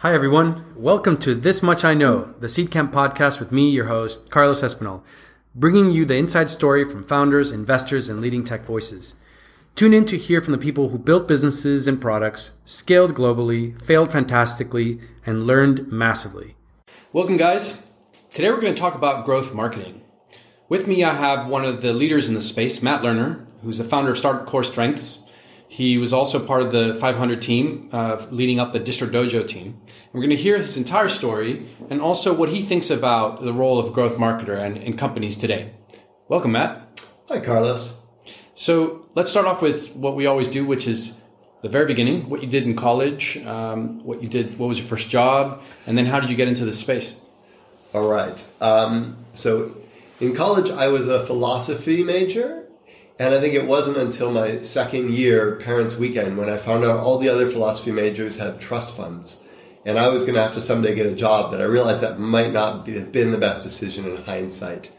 Hi, everyone. Welcome to This Much I Know, the Seedcamp podcast with me, your host, Carlos Espinal, bringing you the inside story from founders, investors, and leading tech voices. Tune in to hear from the people who built businesses and products, scaled globally, failed fantastically, and learned massively. Welcome, guys. Today we're going to talk about growth marketing. With me, I have one of the leaders in the space, Matt Lerner, who's the founder of Startup Core Strengths, he was also part of the 500 team, uh, leading up the Distro Dojo team. We're going to hear his entire story and also what he thinks about the role of growth marketer and in companies today. Welcome, Matt. Hi, Carlos. So let's start off with what we always do, which is the very beginning, what you did in college, um, what you did, what was your first job, and then how did you get into this space? All right. Um, so in college, I was a philosophy major and I think it wasn't until my second year, Parents Weekend, when I found out all the other philosophy majors had trust funds. And I was going to have to someday get a job that I realized that might not be, have been the best decision in hindsight.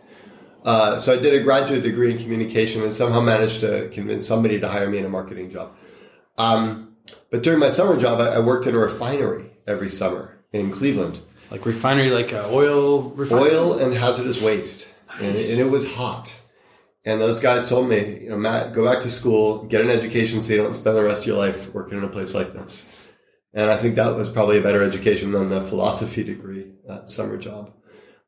Uh, so I did a graduate degree in communication and somehow managed to convince somebody to hire me in a marketing job. Um, but during my summer job, I, I, worked in a refinery every summer in Cleveland. Like refinery, like uh, oil refinery? Oil and hazardous waste. Nice. And, and it was hot. And those guys told me, you know, Matt, go back to school, get an education so you don't spend the rest of your life working in a place like this. And I think that was probably a better education than the philosophy degree, that summer job.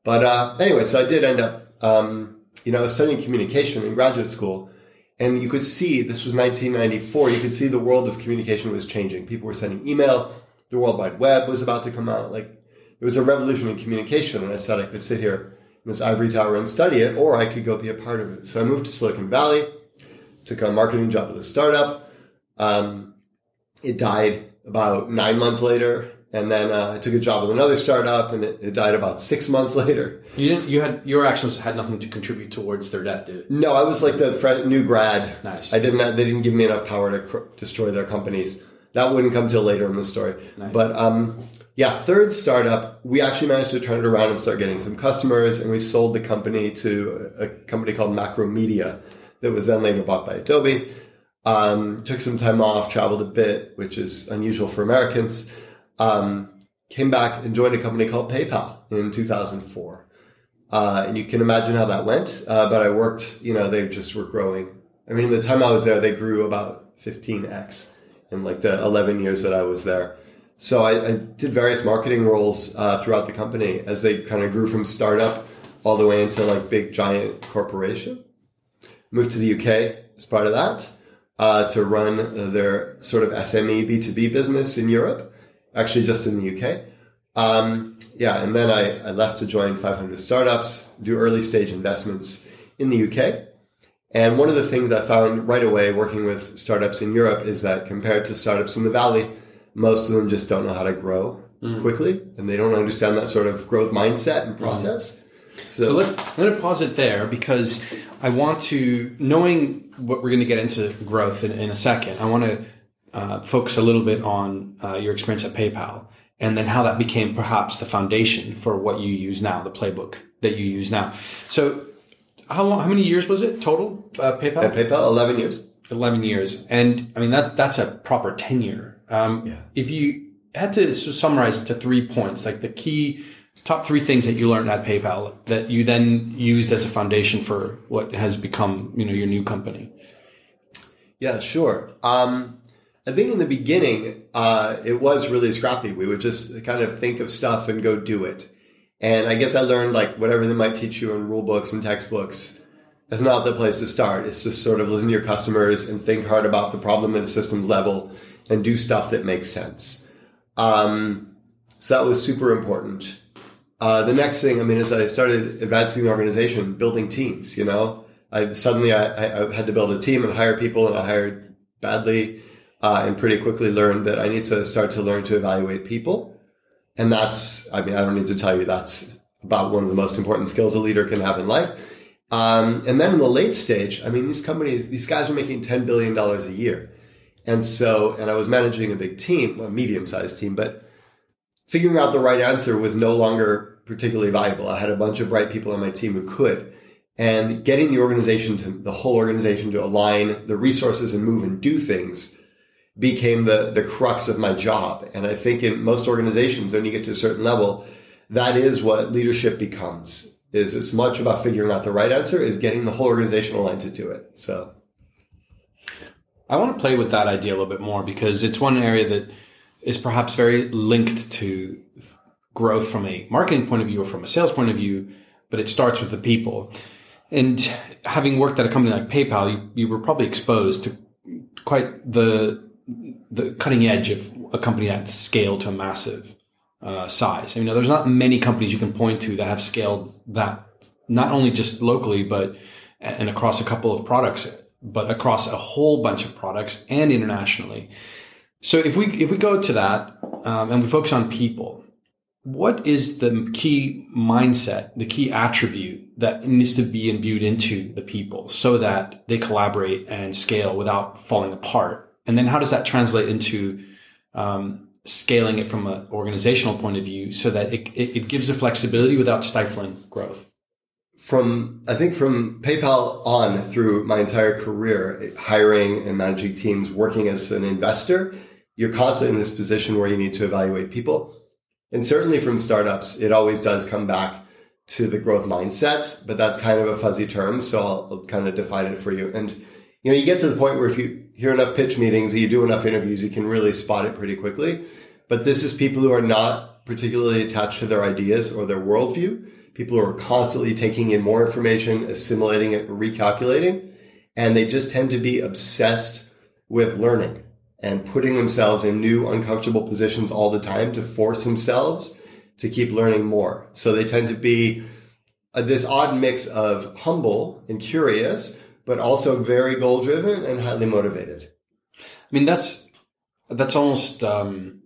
But uh, anyway, so I did end up, um, you know, studying communication in graduate school. And you could see, this was 1994, you could see the world of communication was changing. People were sending email, the World Wide Web was about to come out. Like, it was a revolution in communication. And I said I could sit here in this ivory tower and study it, or I could go be a part of it. So I moved to Silicon Valley, took a marketing job at a startup. Um, it died about nine months later, and then uh, I took a job with another startup, and it, it, died about six months later. You didn't. You had your actions had nothing to contribute towards their death, did it? No, I was like the new grad. Nice. I didn't. They didn't give me enough power to cr- destroy their companies. That wouldn't come till later in the story. Nice. But um, yeah, third startup, we actually managed to turn it around and start getting some customers, and we sold the company to a company called Macromedia that was then later bought by Adobe. Um, took some time off, traveled a bit, which is unusual for Americans. Um, came back and joined a company called PayPal in 2004. Uh, and you can imagine how that went. Uh, but I worked, you know, they just were growing. I mean, the time I was there, they grew about 15x in like the 11 years that I was there. So I, I did various marketing roles uh, throughout the company as they kind of grew from startup all the way into like big giant corporation. Moved to the UK as part of that uh, to run their sort of SME B2B business in Europe, actually just in the UK. Um, yeah, and then I, I left to join 500 startups, do early stage investments in the UK. And one of the things I found right away working with startups in Europe is that compared to startups in the Valley, most of them just don't know how to grow mm. quickly and they don't understand that sort of growth mindset and process. Mm. So, so, let's I'm going to pause it there because I want to knowing what we're going to get into growth in, in a second. I want to uh, focus a little bit on uh, your experience at PayPal and then how that became perhaps the foundation for what you use now, the playbook that you use now. So how long? How many years was it total? Uh, PayPal. At PayPal, eleven years. Eleven years, and I mean that that's a proper tenure um, yeah. If you had to summarize it to three points, like the key top three things that you learned at PayPal that you then used as a foundation for what has become, you know, your new company. Yeah, sure. Um, I think in the beginning, uh, it was really scrappy. We would just kind of think of stuff and go do it. And I guess I learned like whatever they might teach you in rule books and textbooks is not the place to start. It's just sort of listen to your customers and think hard about the problem at a systems level and do stuff that makes sense. Um, so that was super important. Uh, the next thing, I mean, is I started advancing the organization, building teams, you know, I suddenly, I, I had to build a team and hire people and I hired badly, uh, and pretty quickly learned that I need to start to learn to evaluate people. And that's, I mean, I don't need to tell you that's about one of the most important skills a leader can have in life. Um, and then in the late stage, I mean, these companies, these guys are making $10 billion a year. And so, and I was managing a big team, a medium sized team, but figuring out the right answer was no longer particularly valuable. I had a bunch of bright people on my team who could. And getting the organization to, the whole organization to align the resources and move and do things became the, the crux of my job. And I think in most organizations, when you get to a certain level, that is what leadership becomes is as much about figuring out the right answer as getting the whole organization aligned to do it. So I want to play with that idea a little bit more because it's one area that is perhaps very linked to growth from a marketing point of view or from a sales point of view, but it starts with the people. And having worked at a company like PayPal, you, you were probably exposed to quite the the cutting edge of a company that scaled to a massive uh, size. I mean, there's not many companies you can point to that have scaled that, not only just locally, but and across a couple of products, but across a whole bunch of products and internationally. So if we if we go to that um, and we focus on people, what is the key mindset, the key attribute that needs to be imbued into the people so that they collaborate and scale without falling apart? And then how does that translate into um, scaling it from an organizational point of view so that it, it, it gives the flexibility without stifling growth? From, I think from PayPal on through my entire career, hiring and managing teams, working as an investor, you're constantly in this position where you need to evaluate people. And certainly from startups, it always does come back to the growth mindset, but that's kind of a fuzzy term. So I'll, kind of define it for you. And, you know, you get to the point where if you hear enough pitch meetings, you do enough interviews, you can really spot it pretty quickly. But this is people who are not particularly attached to their ideas or their worldview. People who are constantly taking in more information, assimilating it, recalculating. And they just tend to be obsessed with learning and putting themselves in new uncomfortable positions all the time to force themselves to keep learning more. So they tend to be uh, this odd mix of humble and curious, but also very goal driven and highly motivated. I mean, that's, that's almost, um,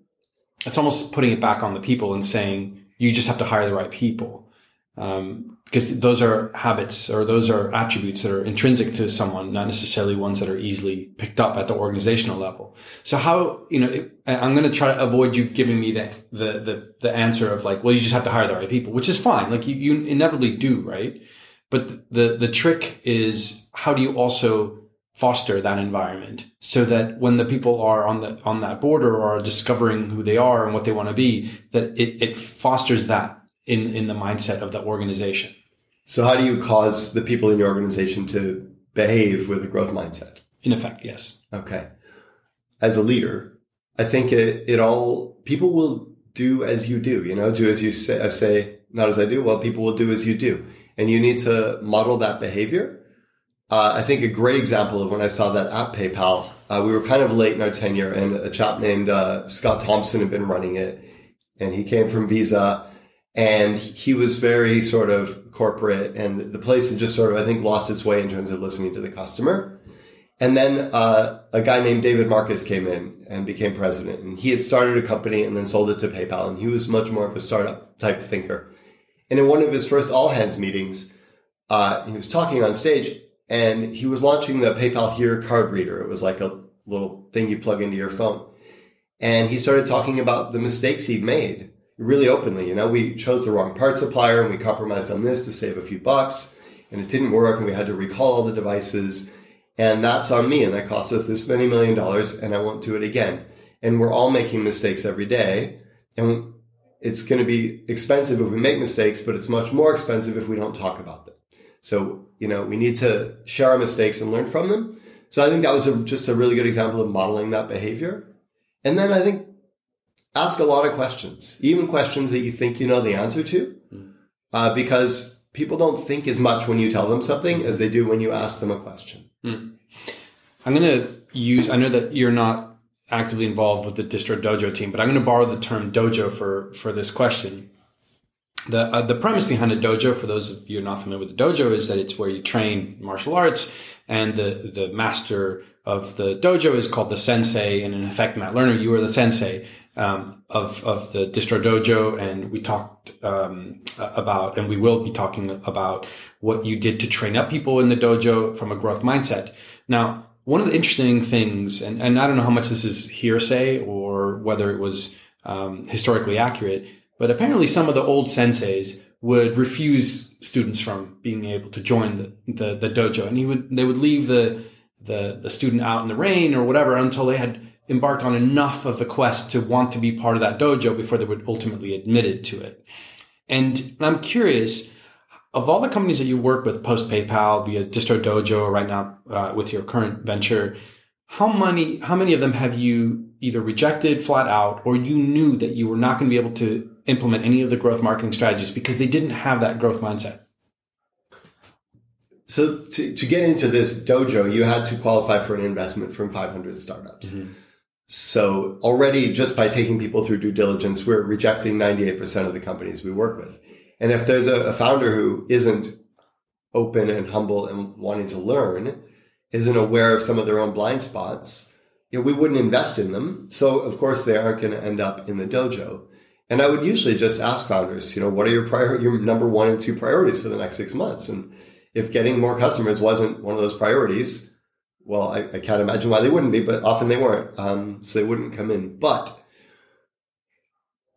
it's almost putting it back on the people and saying, you just have to hire the right people. Um, because those are habits or those are attributes that are intrinsic to someone, not necessarily ones that are easily picked up at the organizational level. So how, you know, it, I'm going to try to avoid you giving me the, the, the, the answer of like, well, you just have to hire the right people, which is fine. Like you, you inevitably do, right? But the, the trick is how do you also foster that environment so that when the people are on the, on that border or are discovering who they are and what they want to be, that it, it fosters that in, in the mindset of the organization. So how do you cause the people in your organization to behave with a growth mindset? In effect, yes. Okay. As a leader, I think it, it all, people will do as you do, you know, do as you say, I say, not as I do. Well, people will do as you do. And you need to model that behavior. Uh, I think a great example of when I saw that at PayPal, uh, we were kind of late in our tenure and a chap named uh, Scott Thompson had been running it and he came from Visa and he was very sort of corporate and the place had just sort of, I think, lost its way in terms of listening to the customer. And then uh, a guy named David Marcus came in and became president. And he had started a company and then sold it to PayPal. And he was much more of a startup type thinker. And in one of his first all hands meetings, uh, he was talking on stage and he was launching the PayPal Here card reader. It was like a little thing you plug into your phone. And he started talking about the mistakes he'd made really openly. You know, we chose the wrong part supplier and we compromised on this to save a few bucks and it didn't work and we had to recall all the devices. And that's on me and that cost us this many million dollars and I won't do it again. And we're all making mistakes every day. And it's going to be expensive if we make mistakes, but it's much more expensive if we don't talk about them. So, you know, we need to share our mistakes and learn from them. So I think that was a, just a really good example of modeling that behavior. And then I think ask a lot of questions, even questions that you think you know the answer to, uh, because people don't think as much when you tell them something as they do when you ask them a question. Mm. I'm going to use, I know that you're not actively involved with the distro dojo team, but I'm going to borrow the term dojo for, for this question. The, uh, the premise behind a dojo, for those of you not familiar with the dojo, is that it's where you train martial arts and the, the master of the dojo is called the sensei. And in effect, Matt Lerner, you are the sensei um, of of the distro dojo, and we talked um, about, and we will be talking about what you did to train up people in the dojo from a growth mindset. Now, one of the interesting things, and, and I don't know how much this is hearsay or whether it was um, historically accurate, but apparently some of the old senseis would refuse students from being able to join the, the, the dojo, and he would they would leave the the the student out in the rain or whatever until they had embarked on enough of a quest to want to be part of that dojo before they would ultimately admitted to it. And I'm curious, of all the companies that you work with post PayPal via Distro Dojo right now uh, with your current venture, how many how many of them have you either rejected flat out or you knew that you were not going to be able to implement any of the growth marketing strategies because they didn't have that growth mindset? So to, to get into this dojo, you had to qualify for an investment from 500 startups. Mm-hmm. So already just by taking people through due diligence, we're rejecting 98% of the companies we work with. And if there's a, a founder who isn't open and humble and wanting to learn, isn't aware of some of their own blind spots, you know, we wouldn't invest in them. So of course they aren't going to end up in the dojo. And I would usually just ask founders, you know, what are your prior, your number one and two priorities for the next six months? And if getting more customers wasn't one of those priorities, well, I, I can't imagine why they wouldn't be, but often they weren't. Um, so they wouldn't come in. But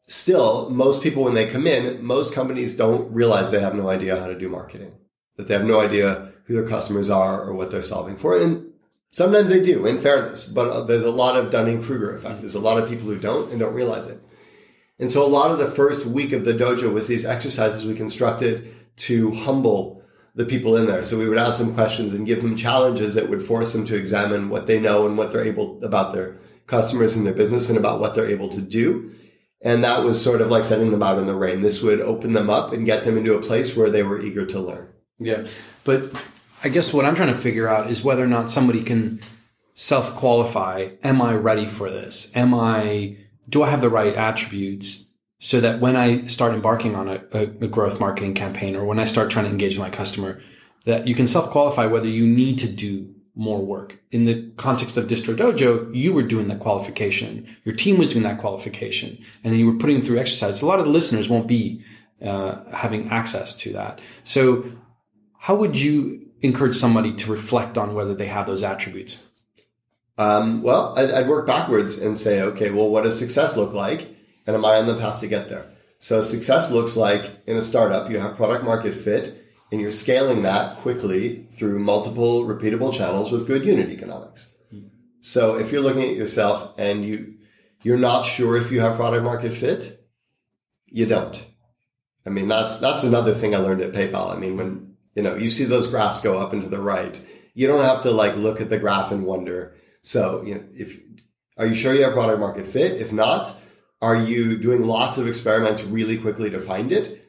still, most people, when they come in, most companies don't realize they have no idea how to do marketing, that they have no idea who their customers are or what they're solving for. And sometimes they do, in fairness, but uh, there's a lot of Dunning Kruger effect. There's a lot of people who don't and don't realize it. And so a lot of the first week of the dojo was these exercises we constructed to humble the people in there. So we would ask them questions and give them challenges that would force them to examine what they know and what they're able about their customers and their business and about what they're able to do. And that was sort of like sending them out in the rain. This would open them up and get them into a place where they were eager to learn. Yeah. But I guess what I'm trying to figure out is whether or not somebody can self qualify. Am I ready for this? Am I, do I have the right attributes? So that when I start embarking on a, a, a, growth marketing campaign or when I start trying to engage my customer, that you can self qualify whether you need to do more work. In the context of Distro Dojo, you were doing that qualification. Your team was doing that qualification and then you were putting them through exercise. A lot of the listeners won't be uh, having access to that. So how would you encourage somebody to reflect on whether they have those attributes? Um, well, I'd, I'd work backwards and say, okay, well, what does success look like? And am I on the path to get there? So success looks like in a startup, you have product market fit and you're scaling that quickly through multiple repeatable channels with good unit economics. So if you're looking at yourself and you, you're not sure if you have product market fit, you don't. I mean, that's, that's another thing I learned at PayPal. I mean, when, you know, you see those graphs go up and to the right, you don't have to like look at the graph and wonder. So, you know, if, are you sure you have product market fit? If not, are you doing lots of experiments really quickly to find it?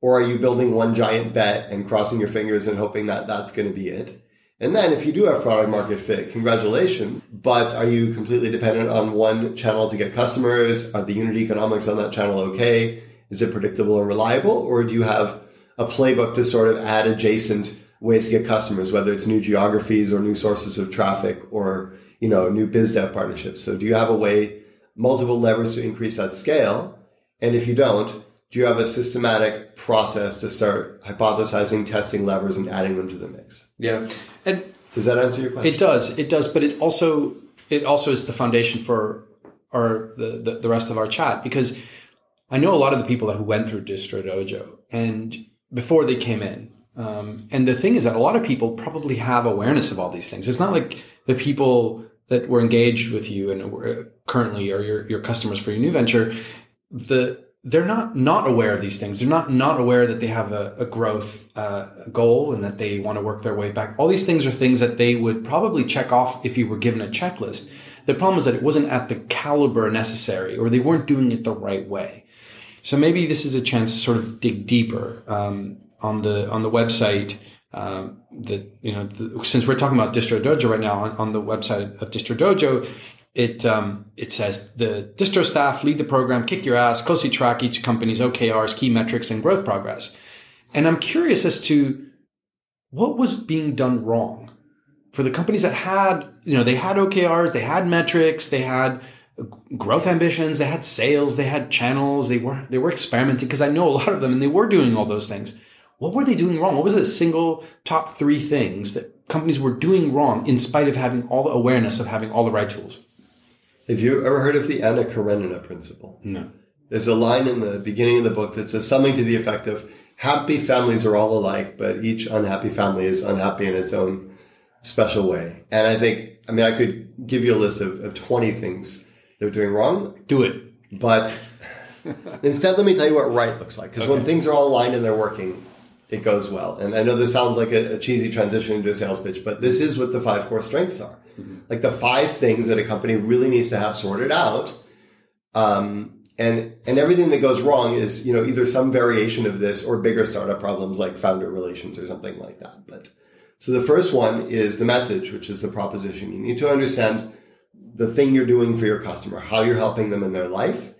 Or are you building one giant bet and crossing your fingers and hoping that that's going to be it? And then if you do have product market fit, congratulations. But are you completely dependent on one channel to get customers? Are the unit economics on that channel okay? Is it predictable and reliable? Or do you have a playbook to sort of add adjacent ways to get customers, whether it's new geographies or new sources of traffic or, you know, new biz dev partnerships? So do you have a way multiple levers to increase that scale? And if you don't, do you have a systematic process to start hypothesizing, testing levers, and adding them to the mix? Yeah, and does that answer your question? It does. It does. But it also it also is the foundation for our the, the, the rest of our chat because I know a lot of the people who went through Distro Dojo and before they came in. Um, and the thing is that a lot of people probably have awareness of all these things. It's not like the people that were engaged with you and currently or your, your customers for your new venture, the they're not not aware of these things. They're not not aware that they have a, a growth uh, goal and that they want to work their way back. All these things are things that they would probably check off if you were given a checklist. The problem is that it wasn't at the caliber necessary, or they weren't doing it the right way. So maybe this is a chance to sort of dig deeper um, on the on the website um, the you know the, since we're talking about Distro Dojo right now on, on the website of Distro Dojo, it um, it says the distro staff lead the program, kick your ass, closely track each company's OKRs, key metrics, and growth progress. And I'm curious as to what was being done wrong for the companies that had you know they had OKRs, they had metrics, they had growth ambitions, they had sales, they had channels, they were they were experimenting because I know a lot of them and they were doing all those things what were they doing wrong? What was the single top three things that companies were doing wrong in spite of having all the awareness of having all the right tools? Have you ever heard of the Anna Karenina principle? No. There's a line in the beginning of the book that says something to the effect of happy families are all alike, but each unhappy family is unhappy in its own special way. And I think, I mean, I could give you a list of, of 20 things they're doing wrong. Do it. But instead, let me tell you what right looks like. Because okay. when things are all aligned and they're working, it goes well. And I know this sounds like a, a, cheesy transition into a sales pitch, but this is what the five core strengths are. Mm-hmm. Like the five things that a company really needs to have sorted out. Um, and, and everything that goes wrong is, you know, either some variation of this or bigger startup problems like founder relations or something like that. But so the first one is the message, which is the proposition. You need to understand the thing you're doing for your customer, how you're helping them in their life.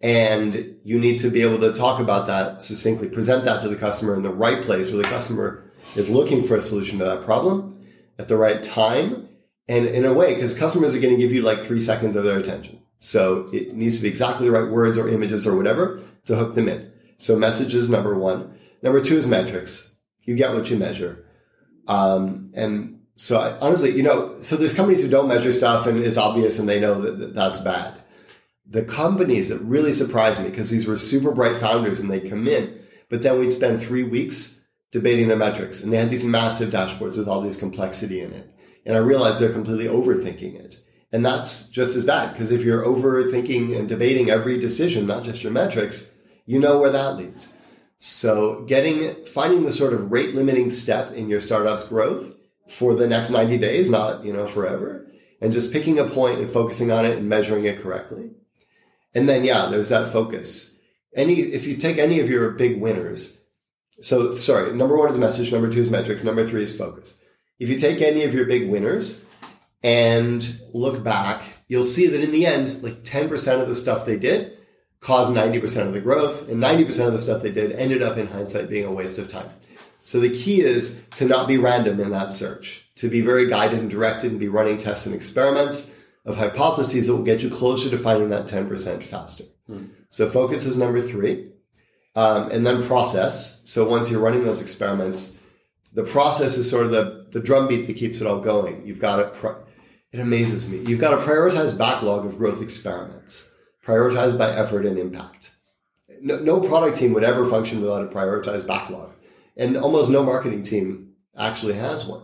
And you need to be able to talk about that succinctly, present that to the customer in the right place where the customer is looking for a solution to that problem at the right time. And in a way, because customers are going to give you like three seconds of their attention. So it needs to be exactly the right words or images or whatever to hook them in. So message is number one. Number two is metrics. You get what you measure. Um, and so I, honestly, you know, so there's companies who don't measure stuff and it's obvious and they know that, that that's bad. The companies that really surprised me because these were super bright founders and they come in, but then we'd spend three weeks debating their metrics and they had these massive dashboards with all this complexity in it. And I realized they're completely overthinking it. And that's just as bad because if you're overthinking and debating every decision, not just your metrics, you know where that leads. So getting, finding the sort of rate limiting step in your startup's growth for the next 90 days, not, you know, forever, and just picking a point and focusing on it and measuring it correctly. And then, yeah, there's that focus. Any, if you take any of your big winners, so sorry, number one is message, number two is metrics, number three is focus. If you take any of your big winners and look back, you'll see that in the end, like 10% of the stuff they did caused 90% of the growth, and 90% of the stuff they did ended up in hindsight being a waste of time. So the key is to not be random in that search, to be very guided and directed and be running tests and experiments of hypotheses that will get you closer to finding that 10% faster. Hmm. So focus is number three. Um, and then process. So once you're running those experiments, the process is sort of the, the drumbeat that keeps it all going. You've got to, pro- it amazes me. You've got a prioritized backlog of growth experiments prioritized by effort and impact. No, no, product team would ever function without a prioritized backlog. And almost no marketing team actually has one.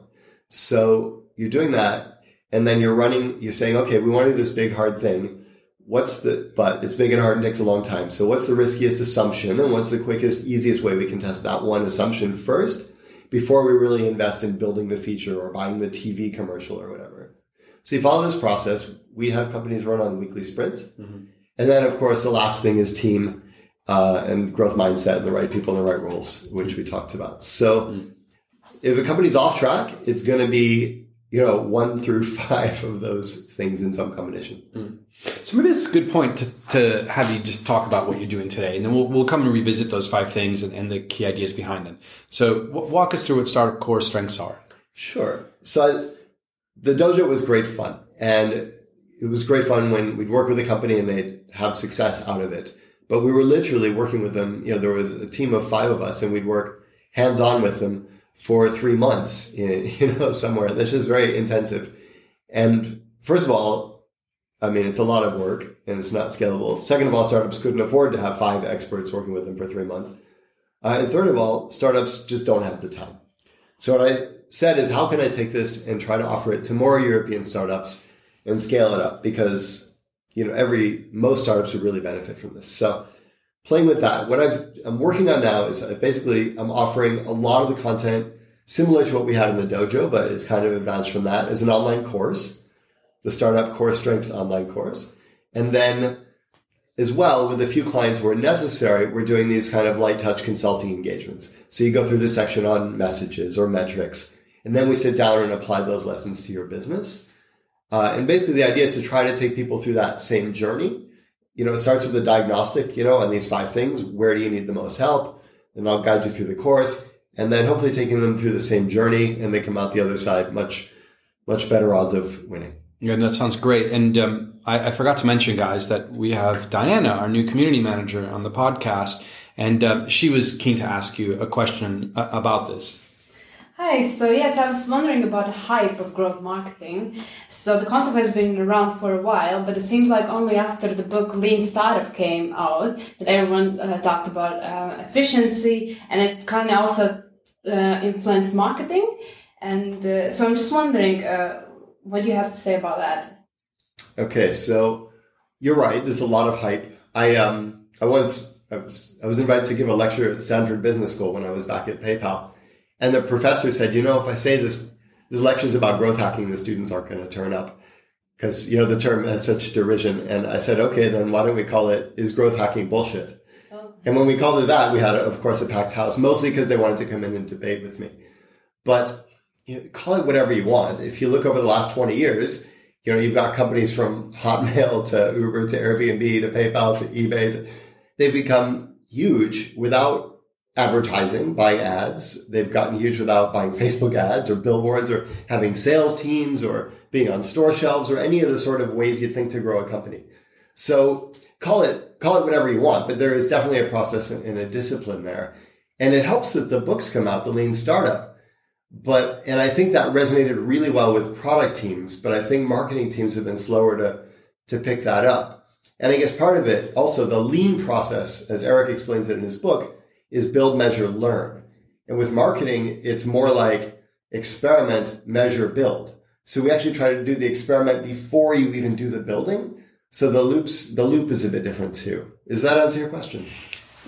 So you're doing that. And then you're running, you're saying, okay, we want to do this big, hard thing. What's the, but it's big and hard and takes a long time. So what's the riskiest assumption? And what's the quickest, easiest way we can test that one assumption first before we really invest in building the feature or buying the TV commercial or whatever? So you follow this process. We have companies run on weekly sprints. Mm-hmm and then, of course, the last thing is team uh, and growth mindset and the right people in the right roles, which we talked about. So mm. if a company's off track, it's going to be, you know, one through five of those things in some combination. Mm. So maybe this is a good point to, to have you just talk about what you're doing today, and then we'll, we'll come and revisit those five things and, and the key ideas behind them. So w- walk us through what Startup Core strengths are. Sure. So I, the dojo was great fun. And it was great fun when we'd work with a company and they'd have success out of it. But we were literally working with them. You know, there was a team of five of us and we'd work hands on with them for three months, you know, somewhere. This is very intensive. And first of all, I mean, it's a lot of work and it's not scalable. Second of all, startups couldn't afford to have five experts working with them for three months. Uh, and third of all, startups just don't have the time. So what I said is, how can I take this and try to offer it to more European startups and scale it up because you know every most startups would really benefit from this. So playing with that, what I've, I'm working on now is basically I'm offering a lot of the content similar to what we had in the dojo, but it's kind of advanced from that as an online course, the Startup Core Strengths online course, and then as well with a few clients where necessary, we're doing these kind of light touch consulting engagements. So you go through the section on messages or metrics, and then we sit down and apply those lessons to your business. Uh, and basically, the idea is to try to take people through that same journey. You know, it starts with a diagnostic, you know, on these five things. Where do you need the most help? And I'll guide you through the course. And then hopefully taking them through the same journey and they come out the other side much, much better odds of winning. Yeah, that sounds great. And um, I, I, forgot to mention, guys, that we have Diana, our new community manager, on the podcast, and um, she was keen to ask you a question uh, about this. Hi, so yes, I was wondering about the hype of growth marketing. So the concept has been around for a while, but it seems like only after the book Lean Startup came out that everyone uh, talked about uh, efficiency and it kind of also uh, influenced marketing. And uh, so I'm just wondering, uh, what do you have to say about that? Okay, so you're right. There's a lot of hype. I um I was I was I was invited to give a lecture at Stanford Business School when I was back at PayPal, and the professor said, you know, if I say this this lecture is about growth hacking, the students aren't going to turn up because you know the term has such derision. And I said, okay, then why don't we call it is growth hacking bullshit? Oh. And when we called it that, we had, of course, a packed house, mostly because they wanted to come in and debate with me. But you know, call it whatever you want. If you look over the last 20 years, you know, you've got companies from Hotmail to Uber to Airbnb to PayPal to eBay. They've become huge without advertising, buying ads. They've gotten huge without buying Facebook ads or billboards or having sales teams or being on store shelves or any of the sort of ways you think to grow a company. So call it, call it whatever you want, but there is definitely a process and a discipline there. And it helps that the books come out, the lean startup but, and I think that resonated really well with product teams, but I think marketing teams have been slower to, to pick that up. And I guess part of it also the lean process, as Eric explains it in his book, is build, measure, learn. And with marketing, it's more like experiment, measure, build. So we actually try to do the experiment before you even do the building. So the loops, the loop is a bit different too. Does that answer your question?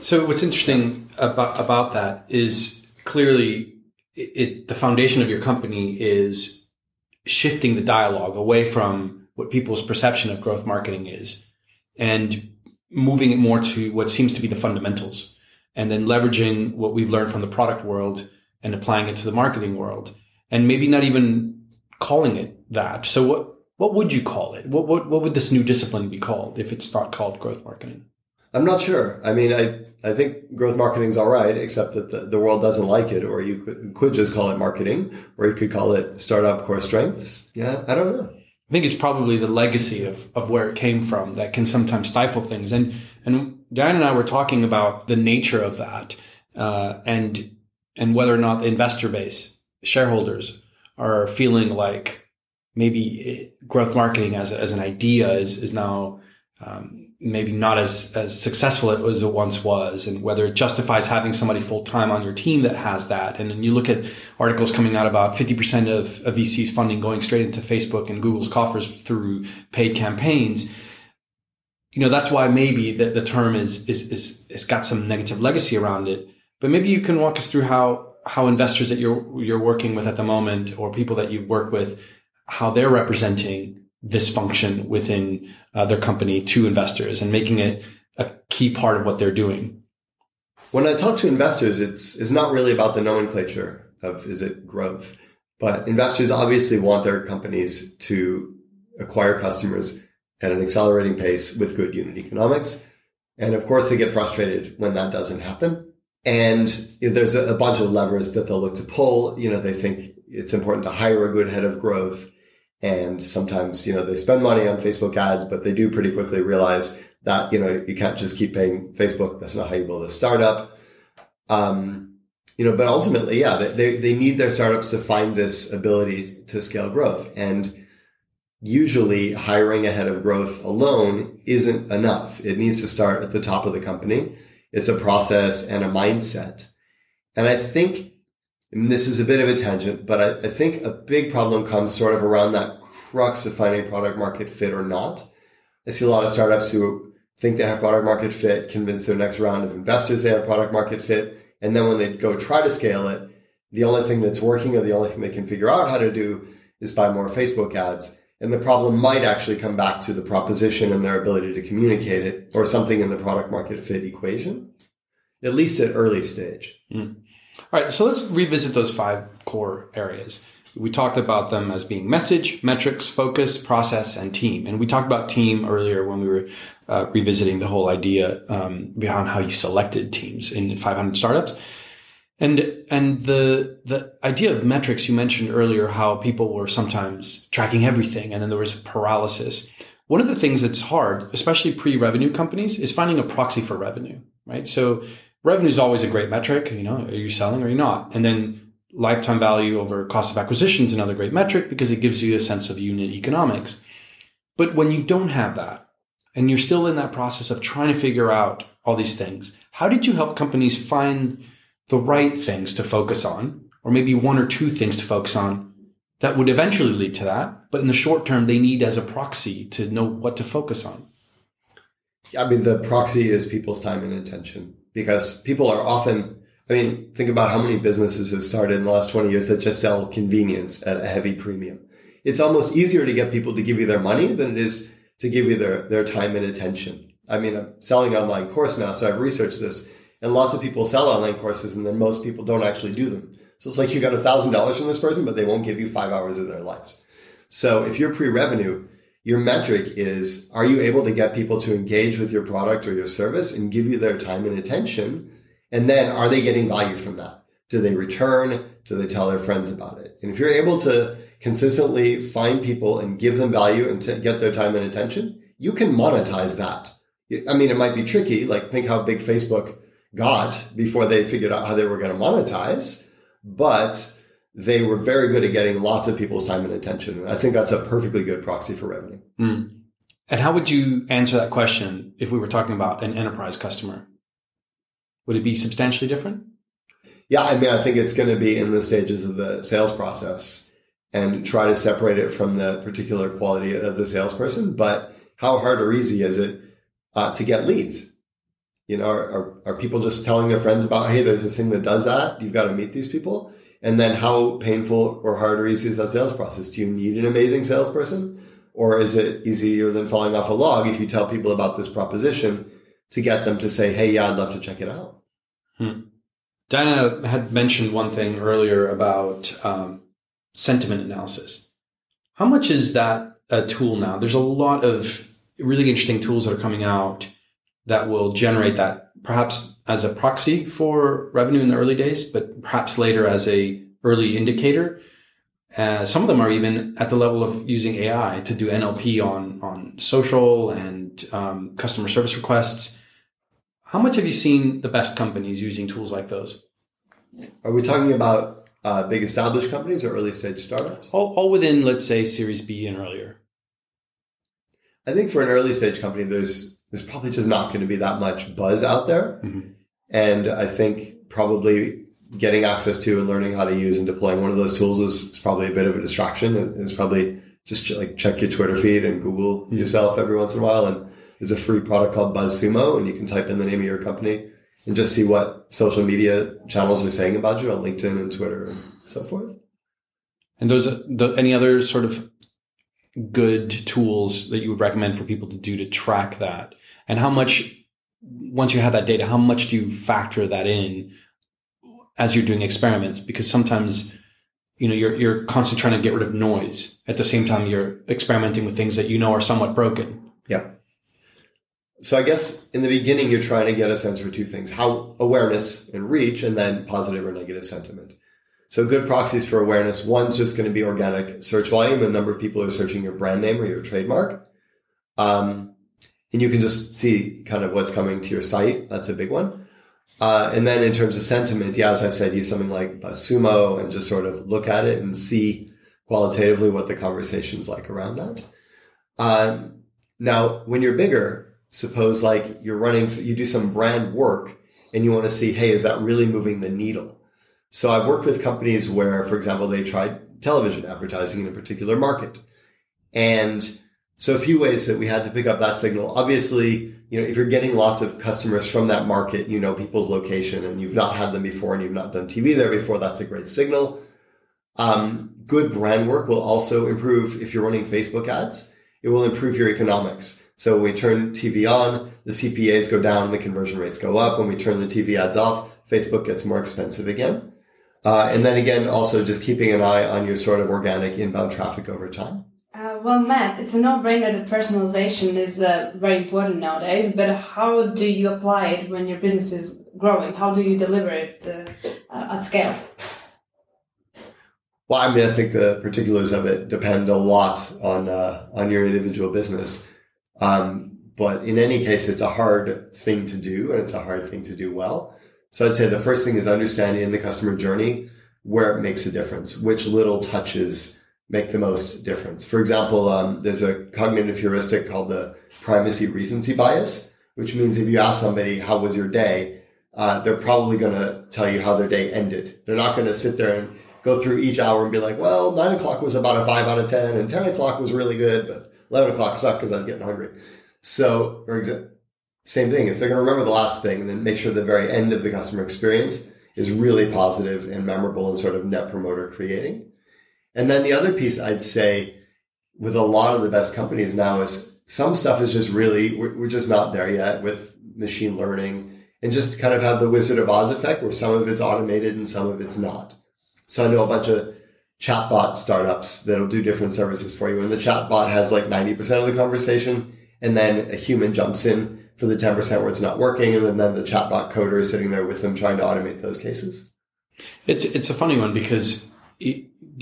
So what's interesting about, about that is clearly it, it, the foundation of your company is shifting the dialogue away from what people's perception of growth marketing is and moving it more to what seems to be the fundamentals and then leveraging what we've learned from the product world and applying it to the marketing world and maybe not even calling it that. So what, what would you call it? What, what, what would this new discipline be called if it's not called growth marketing? I'm not sure. I mean, I, I think growth marketing is all right, except that the, the world doesn't like it, or you could, could just call it marketing, or you could call it startup core strengths. Yeah, I don't know. I think it's probably the legacy of, of where it came from that can sometimes stifle things. And, and Diane and I were talking about the nature of that, uh, and, and whether or not the investor base, shareholders are feeling like maybe growth marketing as, as an idea is, is now, um, maybe not as, as successful as it once was and whether it justifies having somebody full time on your team that has that. And then you look at articles coming out about 50% of, of VC's funding going straight into Facebook and Google's coffers through paid campaigns. You know, that's why maybe the, the term is, is, is, it's got some negative legacy around it. But maybe you can walk us through how, how investors that you're, you're working with at the moment or people that you work with, how they're representing this function within uh, their company to investors and making it a key part of what they're doing. When I talk to investors, it's it's not really about the nomenclature of is it growth, but investors obviously want their companies to acquire customers at an accelerating pace with good unit economics. And of course, they get frustrated when that doesn't happen. And there's a, a bunch of levers that they'll look to pull. You know, they think it's important to hire a good head of growth and sometimes, you know, they spend money on Facebook ads, but they do pretty quickly realize that, you know, you can't just keep paying Facebook. That's not how you build a startup. Um, you know, but ultimately, yeah, they, they need their startups to find this ability to scale growth. And usually hiring a head of growth alone isn't enough. It needs to start at the top of the company. It's a process and a mindset. And I think and this is a bit of a tangent, but I, I think a big problem comes sort of around that crux of finding product market fit or not. I see a lot of startups who think they have product market fit, convince their next round of investors they have product market fit. And then when they go try to scale it, the only thing that's working or the only thing they can figure out how to do is buy more Facebook ads. And the problem might actually come back to the proposition and their ability to communicate it or something in the product market fit equation, at least at early stage. Mm. All right, so let's revisit those five core areas. We talked about them as being message, metrics, focus, process, and team. And we talked about team earlier when we were uh, revisiting the whole idea um, behind how you selected teams in 500 startups. And and the the idea of metrics you mentioned earlier, how people were sometimes tracking everything, and then there was paralysis. One of the things that's hard, especially pre-revenue companies, is finding a proxy for revenue, right? So revenue is always a great metric. You know, are you selling or are you not? And then lifetime value over cost of acquisition is another great metric because it gives you a sense of unit economics. But when you don't have that and you're still in that process of trying to figure out all these things, how did you help companies find the right things to focus on or maybe one or two things to focus on that would eventually lead to that. But in the short term, they need as a proxy to know what to focus on. I mean, the proxy is people's time and attention because people are often, I mean, think about how many businesses have started in the last 20 years that just sell convenience at a heavy premium. It's almost easier to get people to give you their money than it is to give you their, their time and attention. I mean, I'm selling an online course now, so I've researched this and lots of people sell online courses and then most people don't actually do them. So it's like you got a thousand dollars from this person, but they won't give you five hours of their lives. So if you're pre-revenue, your metric is, are you able to get people to engage with your product or your service and give you their time and attention? And then are they getting value from that? Do they return? Do they tell their friends about it? And if you're able to consistently find people and give them value and get their time and attention, you can monetize that. I mean, it might be tricky. Like think how big Facebook got before they figured out how they were going to monetize, but they were very good at getting lots of people's time and attention. I think that's a perfectly good proxy for revenue. Mm. And how would you answer that question if we were talking about an enterprise customer? Would it be substantially different? Yeah, I mean, I think it's going to be in the stages of the sales process and try to separate it from the particular quality of the salesperson. But how hard or easy is it uh, to get leads? You know, are, are, are people just telling their friends about, hey, there's this thing that does that? You've got to meet these people. And then how painful or hard or easy is that sales process? Do you need an amazing salesperson? Or is it easier than falling off a log if you tell people about this proposition to get them to say, hey, yeah, I'd love to check it out? Hmm. Diana had mentioned one thing earlier about um, sentiment analysis. How much is that a tool now? There's a lot of really interesting tools that are coming out that will generate that perhaps as a proxy for revenue in the early days, but perhaps later as a early indicator. Uh, some of them are even at the level of using AI to do NLP on on social and um, customer service requests. How much have you seen the best companies using tools like those? Are we talking about uh, big established companies or early stage startups? All, all within, let's say, Series B and earlier. I think for an early stage company, there's there's probably just not going to be that much buzz out there. Mm-hmm. And I think probably getting access to and learning how to use and deploying one of those tools is, is probably a bit of a distraction. It's probably just like check your Twitter feed and Google mm-hmm. yourself every once in a while. And there's a free product called BuzzSumo, and you can type in the name of your company and just see what social media channels are saying about you on LinkedIn and Twitter and so forth. And those, the, any other sort of good tools that you would recommend for people to do to track that? And how much, once you have that data, how much do you factor that in as you're doing experiments? Because sometimes, you know, you're, you're constantly trying to get rid of noise at the same time you're experimenting with things that you know are somewhat broken. Yeah. So I guess in the beginning, you're trying to get a sense for two things, how awareness and reach, and then positive or negative sentiment. So good proxies for awareness. One's just going to be organic search volume, the number of people who are searching your brand name or your trademark. Um, and you can just see kind of what's coming to your site. That's a big one. Uh, and then in terms of sentiment, yeah, as I said, use something like Sumo and just sort of look at it and see qualitatively what the conversation's like around that. Um, now, when you're bigger, suppose like you're running, you do some brand work and you want to see, hey, is that really moving the needle? So I've worked with companies where, for example, they tried television advertising in a particular market. And so a few ways that we had to pick up that signal. Obviously, you know, if you're getting lots of customers from that market, you know people's location and you've not had them before and you've not done TV there before, that's a great signal. Um, good brand work will also improve if you're running Facebook ads. It will improve your economics. So when we turn TV on, the CPAs go down, the conversion rates go up. When we turn the TV ads off, Facebook gets more expensive again. Uh, and then again, also just keeping an eye on your sort of organic inbound traffic over time. Well, Matt, it's a no-brainer that personalization is uh, very important nowadays. But how do you apply it when your business is growing? How do you deliver it uh, uh, at scale? Well, I mean, I think the particulars of it depend a lot on uh, on your individual business. Um, but in any case, it's a hard thing to do, and it's a hard thing to do well. So I'd say the first thing is understanding in the customer journey where it makes a difference, which little touches make the most difference. For example, um, there's a cognitive heuristic called the primacy recency bias, which means if you ask somebody, how was your day? uh, they're probably going to tell you how their day ended. They're not going to sit there and go through each hour and be like, well, nine o'clock was about a five out of 10 and 10 o'clock was really good, but 11 o'clock sucked because I was getting hungry. So, or exa- same thing. If they're going to remember the last thing, then make sure the very end of the customer experience is really positive and memorable and sort of net promoter creating. And then the other piece I'd say with a lot of the best companies now is some stuff is just really, we're, we're just not there yet with machine learning and just kind of have the Wizard of Oz effect where some of it's automated and some of it's not. So I know a bunch of chatbot startups that'll do different services for you. And the chatbot has like 90% of the conversation and then a human jumps in for the 10% where it's not working. And then, the chatbot coder is sitting there with them trying to automate those cases. It's, it's a funny one because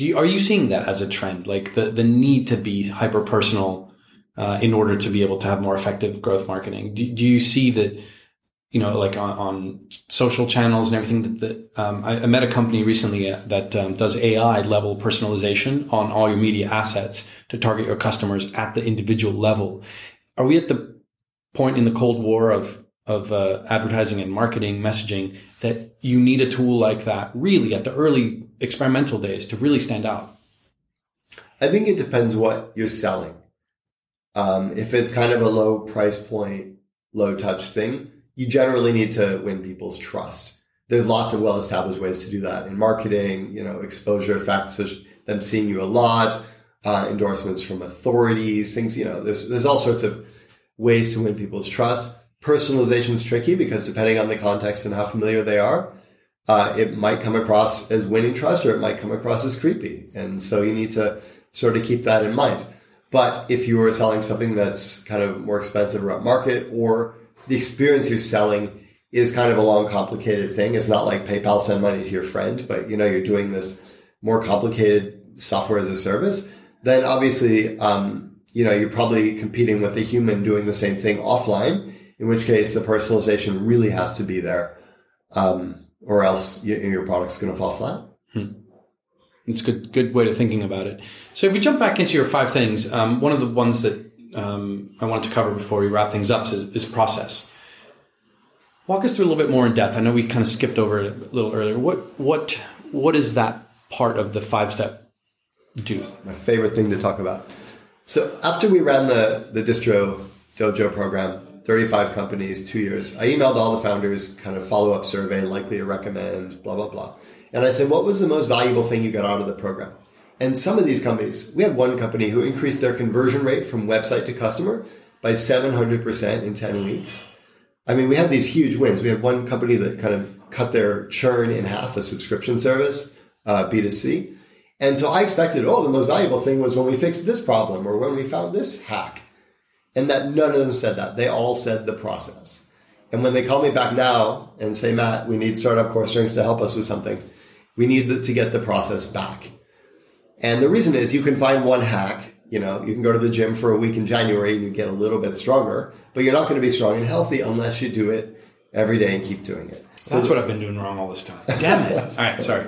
you, are you seeing that as a trend? Like the, the need to be hyper personal uh, in order to be able to have more effective growth marketing? Do, do you see that you know, like on, on social channels and everything. That, that um, I, I, met a company recently uh, that um, does AI level personalization on all your media assets to target your customers at the individual level. Are we at the point in the Cold War of of uh, advertising and marketing messaging that you need a tool like that really at the early experimental days to really stand out? I think it depends what you're selling. Um, if it's kind of a low price point, low touch thing, you generally need to win people's trust. There's lots of well established ways to do that in marketing, you know, exposure effects, them seeing you a lot, uh, endorsements from authorities, things, you know, there's, there's all sorts of ways to win people's trust. Personalization is tricky because depending on the context and how familiar they are, uh, it might come across as winning trust or it might come across as creepy. And so you need to sort of keep that in mind. But if you are selling something that's kind of more expensive or market or the experience you're selling is kind of a long, complicated thing. It's not like PayPal send money to your friend, but you know, you're doing this more complicated software as a service. Then obviously, um, you know, you're probably competing with a human doing the same thing offline, in which case the personalization really has to be there. Um, or else you, your product's going to fall flat. Hmm. It's a good, good way of thinking about it. So if we jump back into your five things, um, one of the ones that um, I wanted to cover before we wrap things up is, is, process. Walk us through a little bit more in depth. I know we kind of skipped over it a little earlier. What what what is that part of the five step do? It's my favorite thing to talk about. So after we ran the the distro dojo program, 35 companies, two years, I emailed all the founders, kind of follow up survey, likely to recommend, blah blah blah. And I said, what was the most valuable thing you got out of the program? And some of these companies, we had one company who increased their conversion rate from website to customer by 700% in 10 weeks. I mean, we had these huge wins. We had one company that kind of cut their churn in half, a subscription service, uh, B2C. And so I expected, oh, the most valuable thing was when we fixed this problem or when we found this hack. And that none of them said that. They all said the process. And when they call me back now and say, Matt, we need startup core strengths to help us with something, we need to get the process back. And the reason is you can find one hack. You know, you can go to the gym for a week in January and you get a little bit stronger, but you're not going to be strong and healthy unless you do it every day and keep doing it. So that's what I've been doing wrong all this time. Damn it. all right, sorry.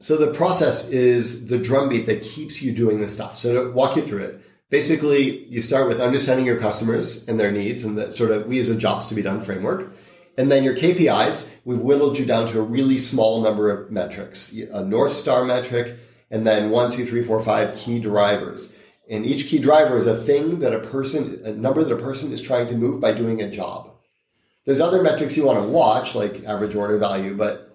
So the process is the drumbeat that keeps you doing this stuff. So to walk you through it, basically you start with understanding your customers and their needs and that sort of we use a jobs to be done framework. And then your KPIs, we've whittled you down to a really small number of metrics, a North Star metric, and then one, two, three, four, five key drivers. And each key driver is a thing that a person, a number that a person is trying to move by doing a job. There's other metrics you want to watch, like average order value, but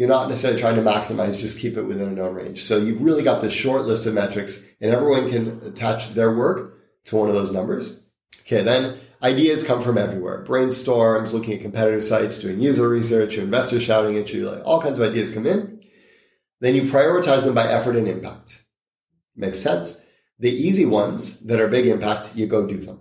you're not necessarily trying to maximize, just keep it within a known range. So you've really got this short list of metrics and everyone can attach their work to one of those numbers. Okay, then ideas come from everywhere. Brainstorms, looking at competitor sites, doing user research, your investors shouting at you, like all kinds of ideas come in. Then you prioritize them by effort and impact. Makes sense? The easy ones that are big impact, you go do them.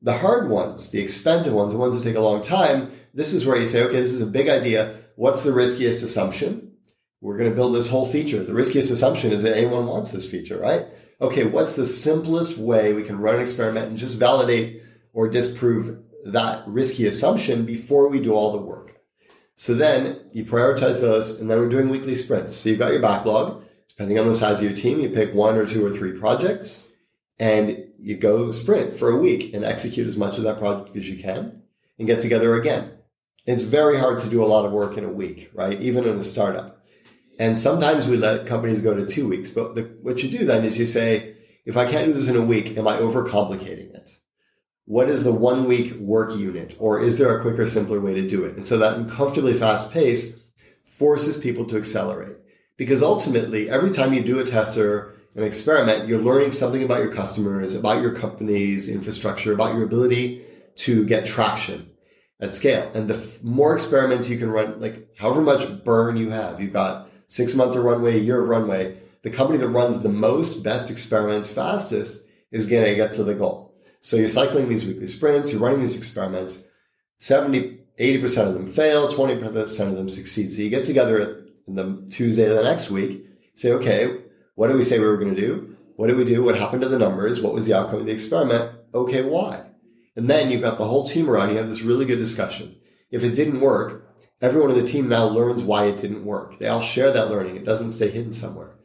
The hard ones, the expensive ones, the ones that take a long time, this is where you say, okay, this is a big idea. What's the riskiest assumption? We're going to build this whole feature. The riskiest assumption is that anyone wants this feature, right? Okay, what's the simplest way we can run an experiment and just validate or disprove that risky assumption before we do all the work? So then you prioritize those, and then we're doing weekly sprints. So you've got your backlog. Depending on the size of your team, you pick one or two or three projects, and you go sprint for a week and execute as much of that project as you can, and get together again. It's very hard to do a lot of work in a week, right? Even in a startup. And sometimes we let companies go to two weeks. But the, what you do then is you say, if I can't do this in a week, am I overcomplicating it? What is the one week work unit? Or is there a quicker, simpler way to do it? And so that uncomfortably fast pace forces people to accelerate. Because ultimately, every time you do a test or an experiment, you're learning something about your customers, about your company's infrastructure, about your ability to get traction at scale. And the f- more experiments you can run, like however much burn you have, you've got six months of runway, a year of runway, the company that runs the most, best experiments fastest is going to get to the goal. So you're cycling these weekly sprints, you're running these experiments, 70, 80% of them fail, 20% of them succeed. So you get together in the Tuesday of the next week, say, okay, what did we say we were going to do? What did we do? What happened to the numbers? What was the outcome of the experiment? Okay, why? And then you've got the whole team around. You have this really good discussion. If it didn't work, everyone in the team now learns why it didn't work. They all share that learning. It doesn't stay hidden somewhere.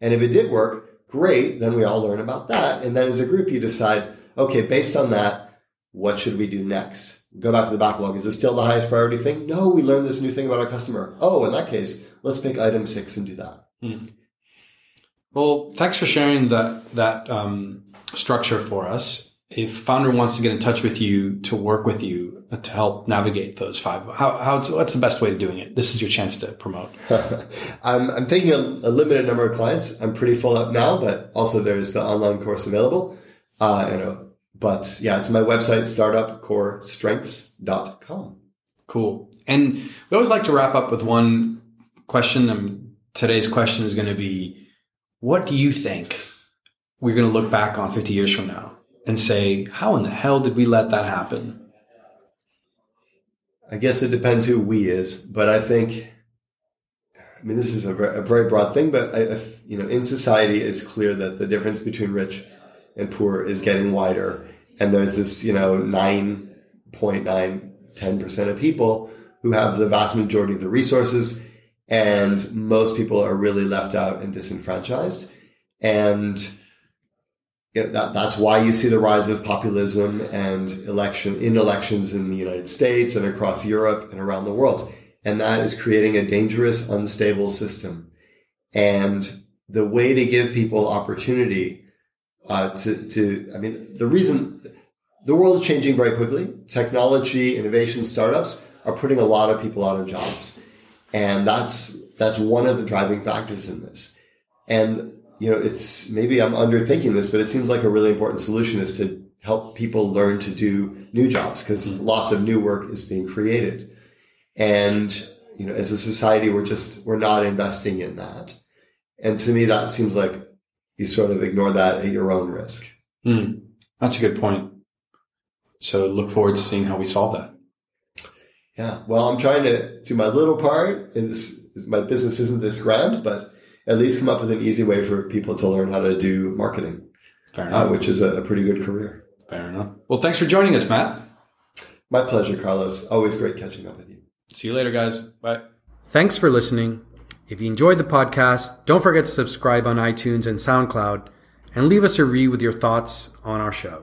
And if it did work, great. Then we all learn about that. And then as a group, you decide, okay, based on that, what should we do next? Go back to the backlog. Is this still the highest priority thing? No, we learned this new thing about our customer. Oh, in that case, let's pick item six and do that. Hmm. Well, thanks for sharing that that um, structure for us if founder wants to get in touch with you to work with you to help navigate those five how, how what's the best way of doing it? This is your chance to promote. I'm, I'm taking a, a, limited number of clients. I'm pretty full up now but also there's the online course available. Uh, you know but yeah it's my website startupcorestrengths.com cool. And we always like to wrap up with one question and today's question is going to be what do you think we're going to look back on 50 years from now and say, how in the hell did we let that happen? I guess it depends who we is, but I think, I mean, this is a very, a very broad thing, but I, you know, in society, it's clear that the difference between rich and poor is getting wider. And there's this, you know, 9.9, 10% of people who have the vast majority of the resources. And most people are really left out and disenfranchised. And, that, that's why you see the rise of populism and election in elections in the United States and across Europe and around the world. And that is creating a dangerous, unstable system. And the way to give people opportunity uh, to, to, I mean, the reason the world is changing very quickly. Technology, innovation, startups are putting a lot of people out of jobs. And that's, that's one of the driving factors in this. And you know, it's maybe I'm underthinking this, but it seems like a really important solution is to help people learn to do new jobs because mm-hmm. lots of new work is being created. And, you know, as a society, we're just, we're not investing in that. And to me, that seems like you sort of ignore that at your own risk. Mm, that's a good point. So look forward to seeing how we solve that. Yeah. Well, I'm trying to do my little part in this. My business isn't this grand, but at least come up with an easy way for people to learn how to do marketing, uh, which is a, a pretty good career. Fair enough. Well, thanks for joining us, Matt. My pleasure, Carlos. Always great catching up with you. See you later, guys. Bye. Thanks for listening. If you enjoyed the podcast, don't forget to subscribe on iTunes and SoundCloud and leave us a read with your thoughts on our show.